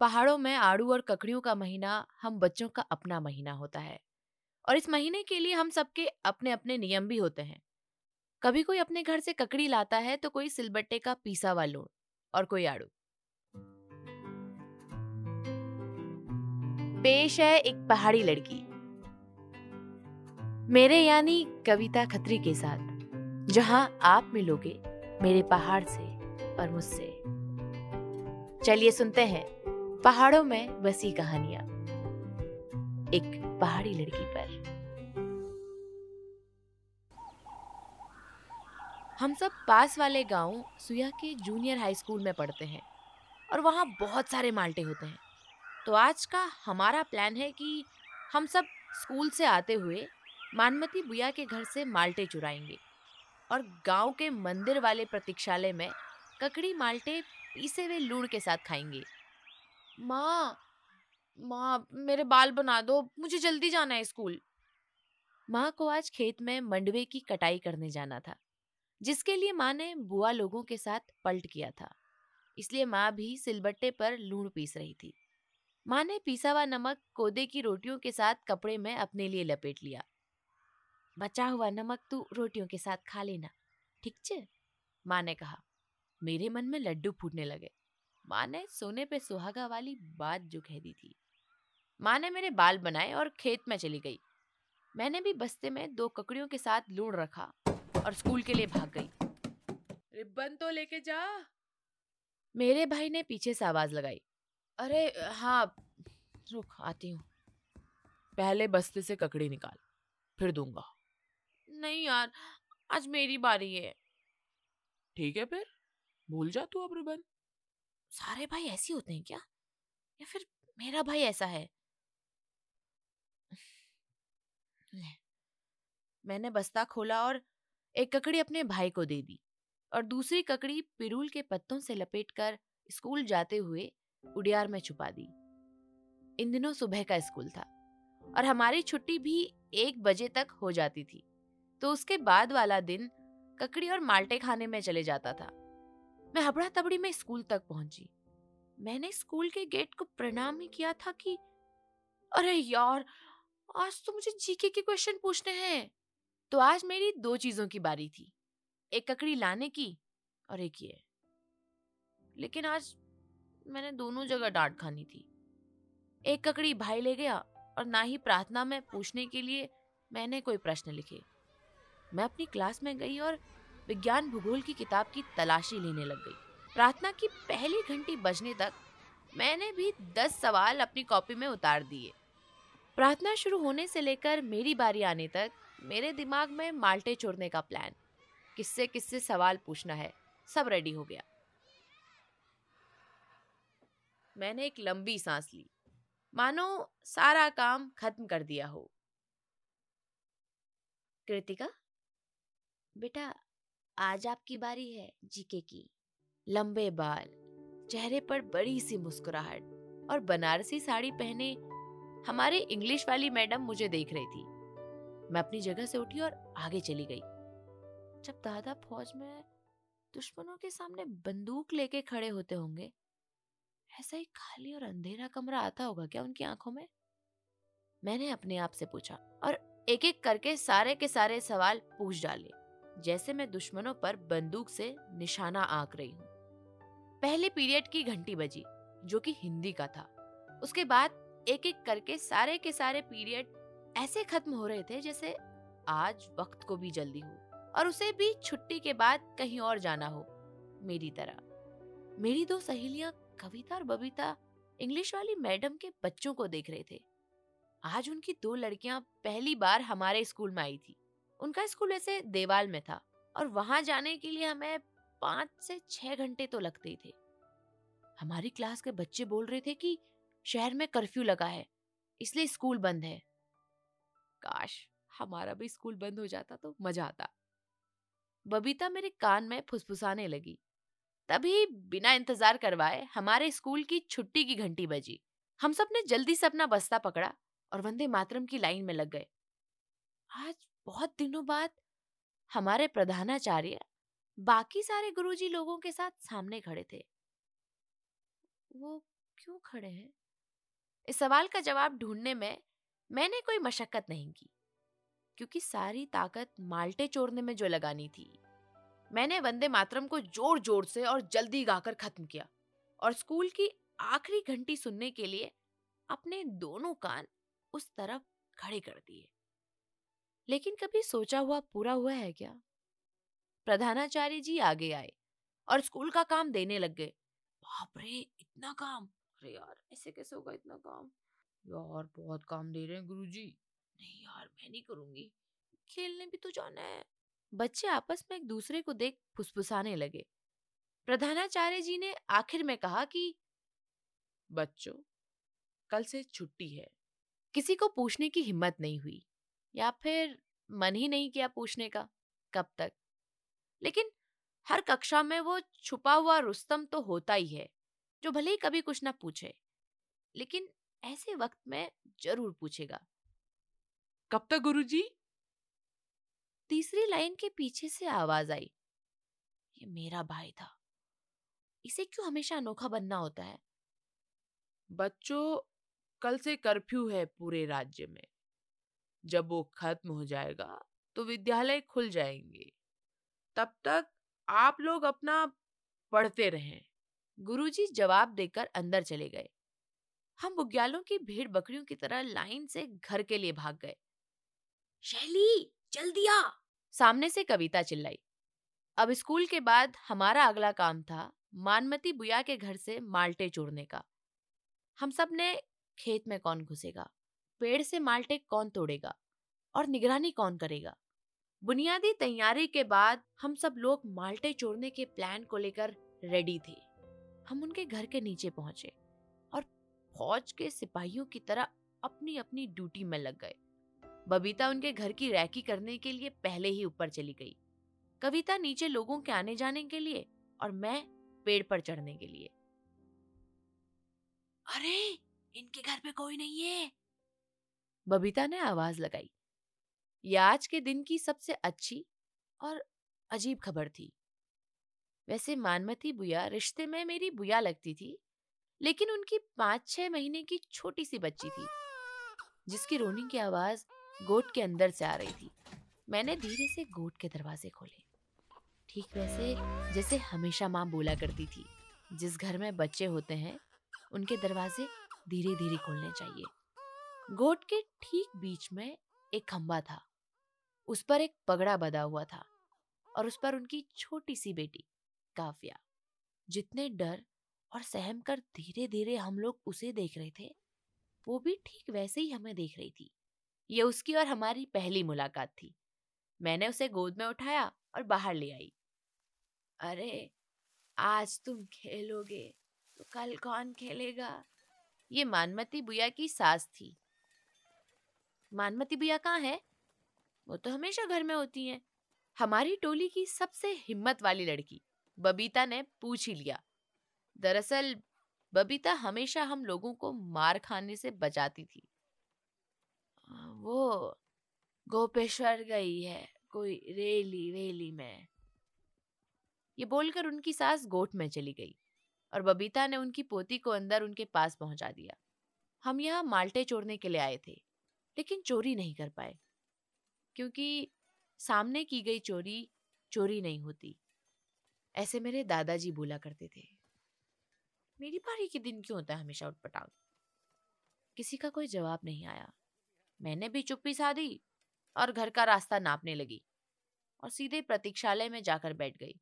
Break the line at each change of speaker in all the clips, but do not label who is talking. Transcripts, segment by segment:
पहाड़ों में आड़ू और ककड़ियों का महीना हम बच्चों का अपना महीना होता है। और इस महीने के लिए हम सबके अपने अपने नियम भी होते हैं। कभी कोई अपने घर से ककड़ी लाता है तो कोई सिलबट्टे का पीसा हुआ और कोई आड़ू। पेश है एक पहाड़ी लड़की। मेरे यानी कविता खत्री के साथ, जहाँ आप मिलोगे मेरे पहाड़ से और मुझसे। चलिए सुनते हैं। पहाड़ों में बसी कहानियाँ। एक पहाड़ी लड़की पर। हम सब पास वाले गाँव सुया के जूनियर हाई स्कूल में पढ़ते हैं और वहाँ बहुत सारे माल्टे होते हैं। तो आज का हमारा प्लान है कि हम सब स्कूल से आते हुए मानमती बुया के घर से माल्टे चुराएँगे और गाँव के मंदिर वाले प्रतीक्षालय में ककड़ी माल्टे पीसे हुए लूड़ के साथ खाएँगे। माँ माँ, मेरे बाल बना दो, मुझे जल्दी जाना है स्कूल। माँ को आज खेत में मंडवे की कटाई करने जाना था, जिसके लिए माँ ने बुआ लोगों के साथ पलट किया था। इसलिए माँ भी सिलबट्टे पर लूण पीस रही थी। माँ ने पीसा हुआ नमक कोदे की रोटियों के साथ कपड़े में अपने लिए लपेट लिया। बचा हुआ नमक तू रोटियों के साथ खा लेना, ठीक चे? माँ ने कहा। मेरे मन में लड्डू फूटने लगे। माँ ने सोने पे सुहागा वाली बात जो कह दी थी। माँ ने मेरे बाल बनाए और खेत में चली गई। मैंने भी बस्ते में दो ककड़ियों के साथ लूड़ रखा और स्कूल के लिए भाग गई।
रिबन तो लेके जा।
मेरे भाई ने पीछे से आवाज़ लगाई। अरे हाँ रुक आती हूँ।
पहले बस्ते से ककड़ी निकाल फिर दूँगा।
नहीं यार आज मेरी बारी है।
ठीक है फिर? भूल जा तू अब रिबन
सारे भाई ऐसे होते हैं क्या? या फिर मेरा भाई ऐसा है? मैंने बस्ता खोला और एक ककड़ी अपने भाई को दे दी और दूसरी ककड़ी पिरूल के पत्तों से लपेटकर स्कूल जाते हुए उड़ियार में छुपा दी। इन दिनों सुबह का स्कूल था और हमारी छुट्टी भी एक बजे तक हो जाती थी। तो उसके बाद वाला दिन ककड़ी और माल्टे खाने में चले जाता था। मैं हबड़ा तबड़ी में स्कूल तक पहुँची। मैंने स्कूल के गेट को प्रणाम ही किया था कि, अरे यार, आज तो मुझे जीके के क्वेश्चन पूछने हैं। तो आज मेरी दो चीज़ों की बारी थी, एक ककड़ी लाने की और एक ये। लेकिन आज मैंने दोनों जगह डांट खानी थी। एक ककड़ी भाई ले गया और ना ही प्रार्थना में पूछने के लिए मैंने कोई प्रश्न लिखे। मैं अपनी क्लास में गई और विज्ञान भूगोल की किताब की तलाशी लेने लग गई। प्रार्थना की पहली घंटी बजने तक मैंने भी दस सवाल अपनी कॉपी में उतार दिए। प्रार्थना शुरू होने से लेकर मेरी बारी आने तक मेरे दिमाग में माल्टे चोरने का प्लान। किससे किससे सवाल पूछना है, सब रेडी हो गया। मैंने एक लंबी सांस ली। मानो सारा काम खत्म कर दिया हो। कृतिका? बेटा आज आपकी बारी है जीके की। लंबे बाल, चेहरे पर बड़ी सी मुस्कुराहट और बनारसी साड़ी पहने हमारे इंग्लिश वाली मैडम मुझे देख रही थी। मैं अपनी जगह से उठी और आगे चली गई। जब दादा फौज में दुश्मनों के सामने बंदूक लेके खड़े होते होंगे, ऐसा ही खाली और अंधेरा कमरा आता होगा क्या उनकी आँखों में? मैंने अपने आप से पूछा और एक एक करके सारे के सारे सवाल पूछ डाले। जैसे मैं दुश्मनों पर बंदूक से निशाना आंक रही हूँ। पहले पीरियड की घंटी बजी, जो कि हिंदी का था। उसके बाद एक एक करके सारे के सारे पीरियड ऐसे खत्म हो रहे थे जैसे आज वक्त को भी जल्दी हो, और उसे भी छुट्टी के बाद कहीं और जाना हो, मेरी तरह। मेरी दो सहेलियाँ कविता और बबीता इंग्लिश वाली मैडम के बच्चों को देख रहे थे। आज उनकी दो लड़कियाँ पहली बार हमारे स्कूल में आई थी। उनका स्कूल ऐसे देवाल में था और वहाँ जाने के लिए हमें पाँच से छह घंटे तो लगते ही थे। हमारी क्लास के बच्चे बोल रहे थे कि शहर में कर्फ्यू लगा है, इसलिए स्कूल बंद है। काश हमारा भी स्कूल बंद हो जाता तो मज़ा आता। बबीता मेरे कान में फुसफुसाने लगी। तभी बिना इंतज़ार करवाए हमारे स्कूल की छुट्टी की घंटी बजी। हम सबने जल्दी से अपना बस्ता पकड़ा और वंदे मातरम की लाइन में लग गए। आज बहुत दिनों बाद हमारे प्रधानाचार्य बाकी सारे गुरुजी लोगों के साथ सामने खड़े थे। वो क्यों खड़े हैं? इस सवाल का जवाब ढूँढने में मैंने कोई मशक्कत नहीं की, क्योंकि सारी ताकत माल्टे चोरने में जो लगानी थी, मैंने वंदे मातरम को ज़ोर ज़ोर से और जल्दी गाकर खत्म किया और स्कूल की आखिरी घंटी सुनने के लिए अपने दोनों कान उस तरफ़ खड़े कर दिए। लेकिन कभी सोचा हुआ पूरा हुआ है क्या? प्रधानाचार्य जी आगे आए और स्कूल का काम देने लग गए। बाप रे, इतना काम। अरे यार, ऐसे कैसे होगा इतना काम? यार, बहुत काम दे रहे हैं गुरुजी। नहीं यार, मैं नहीं करूँगी। खेलने भी तो जाना है। बच्चे आपस में एक दूसरे को देख फुसफुसाने लगे। प्रधानाचार्य जी ने आखिर में कहा कि,
बच्चों, कल से छुट्टी है।
किसी को पूछने की हिम्मत नहीं हुई। या फिर मन ही नहीं किया पूछने का कब तक? लेकिन हर कक्षा में वो छुपा हुआ रुस्तम तो होता ही है जो भले ही कभी कुछ ना पूछे लेकिन ऐसे वक्त में ज़रूर पूछेगा।
कब तक गुरुजी?
तीसरी लाइन के पीछे से आवाज़ आई। ये मेरा भाई था। इसे क्यों हमेशा अनोखा बनना होता है?
बच्चों कल से कर्फ्यू है पूरे राज्य में। जब वो खत्म हो जाएगा तो विद्यालय खुल जाएँगे। तब तक आप लोग अपना पढ़ते रहें।
गुरुजी जवाब देकर अंदर चले गए। हम बुग्यालों की भीड़ बकरियों की तरह लाइन से घर के लिए भाग गए। शैली, जल्दी आ! सामने से कविता चिल्लाई। अब स्कूल के बाद हमारा अगला काम था मानमती बुया के घर से माल्टे चोरने का। हम सबने खेत में कौन घुसेगा? पेड़ से माल्टे कौन तोड़ेगा और निगरानी कौन करेगा? बुनियादी तैयारी के बाद हम सब लोग माल्टे चोरने के प्लान को लेकर रेडी थे। हम उनके घर के नीचे पहुँचे और फौज के सिपाहियों की तरह अपनी अपनी ड्यूटी में लग गए। बबीता उनके घर की रैकी करने के लिए पहले ही ऊपर चली गई। कविता नीचे लोगों के आने जाने के लिए और मैं पेड़ पर चढ़ने के लिए। अरे, इनके घर पे कोई नहीं है। बबीता ने आवाज़ लगाई। यह आज के दिन की सबसे अच्छी और अजीब खबर थी। वैसे मानमती बुया रिश्ते में मेरी बुया लगती थी, लेकिन उनकी पाँच छह महीने की छोटी सी बच्ची थी, जिसकी रोनी की आवाज़ गोट के अंदर से आ रही थी। मैंने धीरे से गोट के दरवाजे खोले। ठीक वैसे जैसे हमेशा माँ बोला करती थी, जिस घर में बच्चे होते हैं, उनके दरवाजे धीरे धीरे खोलने चाहिए। गोट के ठीक बीच में एक खंबा था। उस पर एक पगड़ा बदा हुआ था और उस पर उनकी छोटी सी बेटी, काव्या। जितने डर और सहम कर धीरे धीरे हम लोग उसे देख रहे थे, वो भी ठीक वैसे ही हमें देख रही थी। ये उसकी और हमारी पहली मुलाकात थी। मैंने उसे गोद में उठाया और बाहर ले आई। अरे, आज तुम खेलोगे तो कल कौन खेलेगा? ये मानमती बुया की सास थी। मानमती बुया कहाँ है? वो तो हमेशा घर में होती हैं। हमारी टोली की सबसे हिम्मत वाली लड़की, बबीता ने पूछ ही लिया। दरअसल, बबीता हमेशा हम लोगों को मार खाने से बचाती थी। वो गोपेश्वर गई है, कोई रेली वेली में। ये बोलकर उनकी सास गोट में चली गई और बबीता ने उनकी पोती को अंदर उनके पास पहुँचा दिया। हम यहाँ माल्टे चोरने के लिए आए थे। लेकिन चोरी नहीं कर पाए। क्योंकि सामने की गई चोरी चोरी नहीं होती। ऐसे मेरे दादाजी बोला करते थे। मेरी बारी के दिन क्यों होता है हमेशा उठपटांग किसी का कोई जवाब नहीं आया। मैंने भी चुप्पी साधी और घर का रास्ता नापने लगी और सीधे प्रतीक्षालय में जाकर बैठ गई।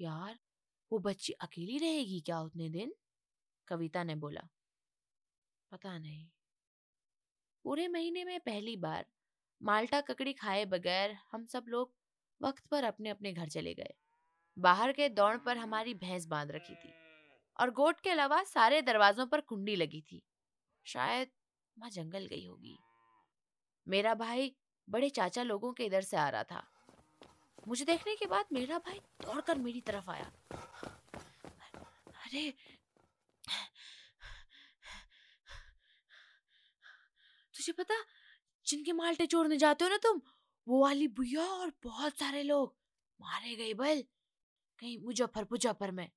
यार, वो बच्ची अकेली रहेगी क्या उतने दिन? कविता ने बोला। पता नहीं। पूरे महीने में पहली बार। माल्टा ककड़ी खाए बगैर हम सब लोग वक्त पर अपने अपने घर चले गए। बाहर के दौड़ पर हमारी भैंस बाँध रखी थी और गोट के अलावा सारे दरवाजों पर कुंडी लगी थी। शायद माँ जंगल गई होगी। मेरा भाई बड़े चाचा लोगों के इधर से आ रहा था। मुझे देखने के बाद मेरा भाई दौड़कर मेरी तरफ़ आया। अरे तुझे पता, जिनके माल्टे चोरने जाते हो ना तुम, वो वाली भूया और बहुत सारे लोग, मारे गए बल। कहीं मुजफ्फर मुजफ्फर में।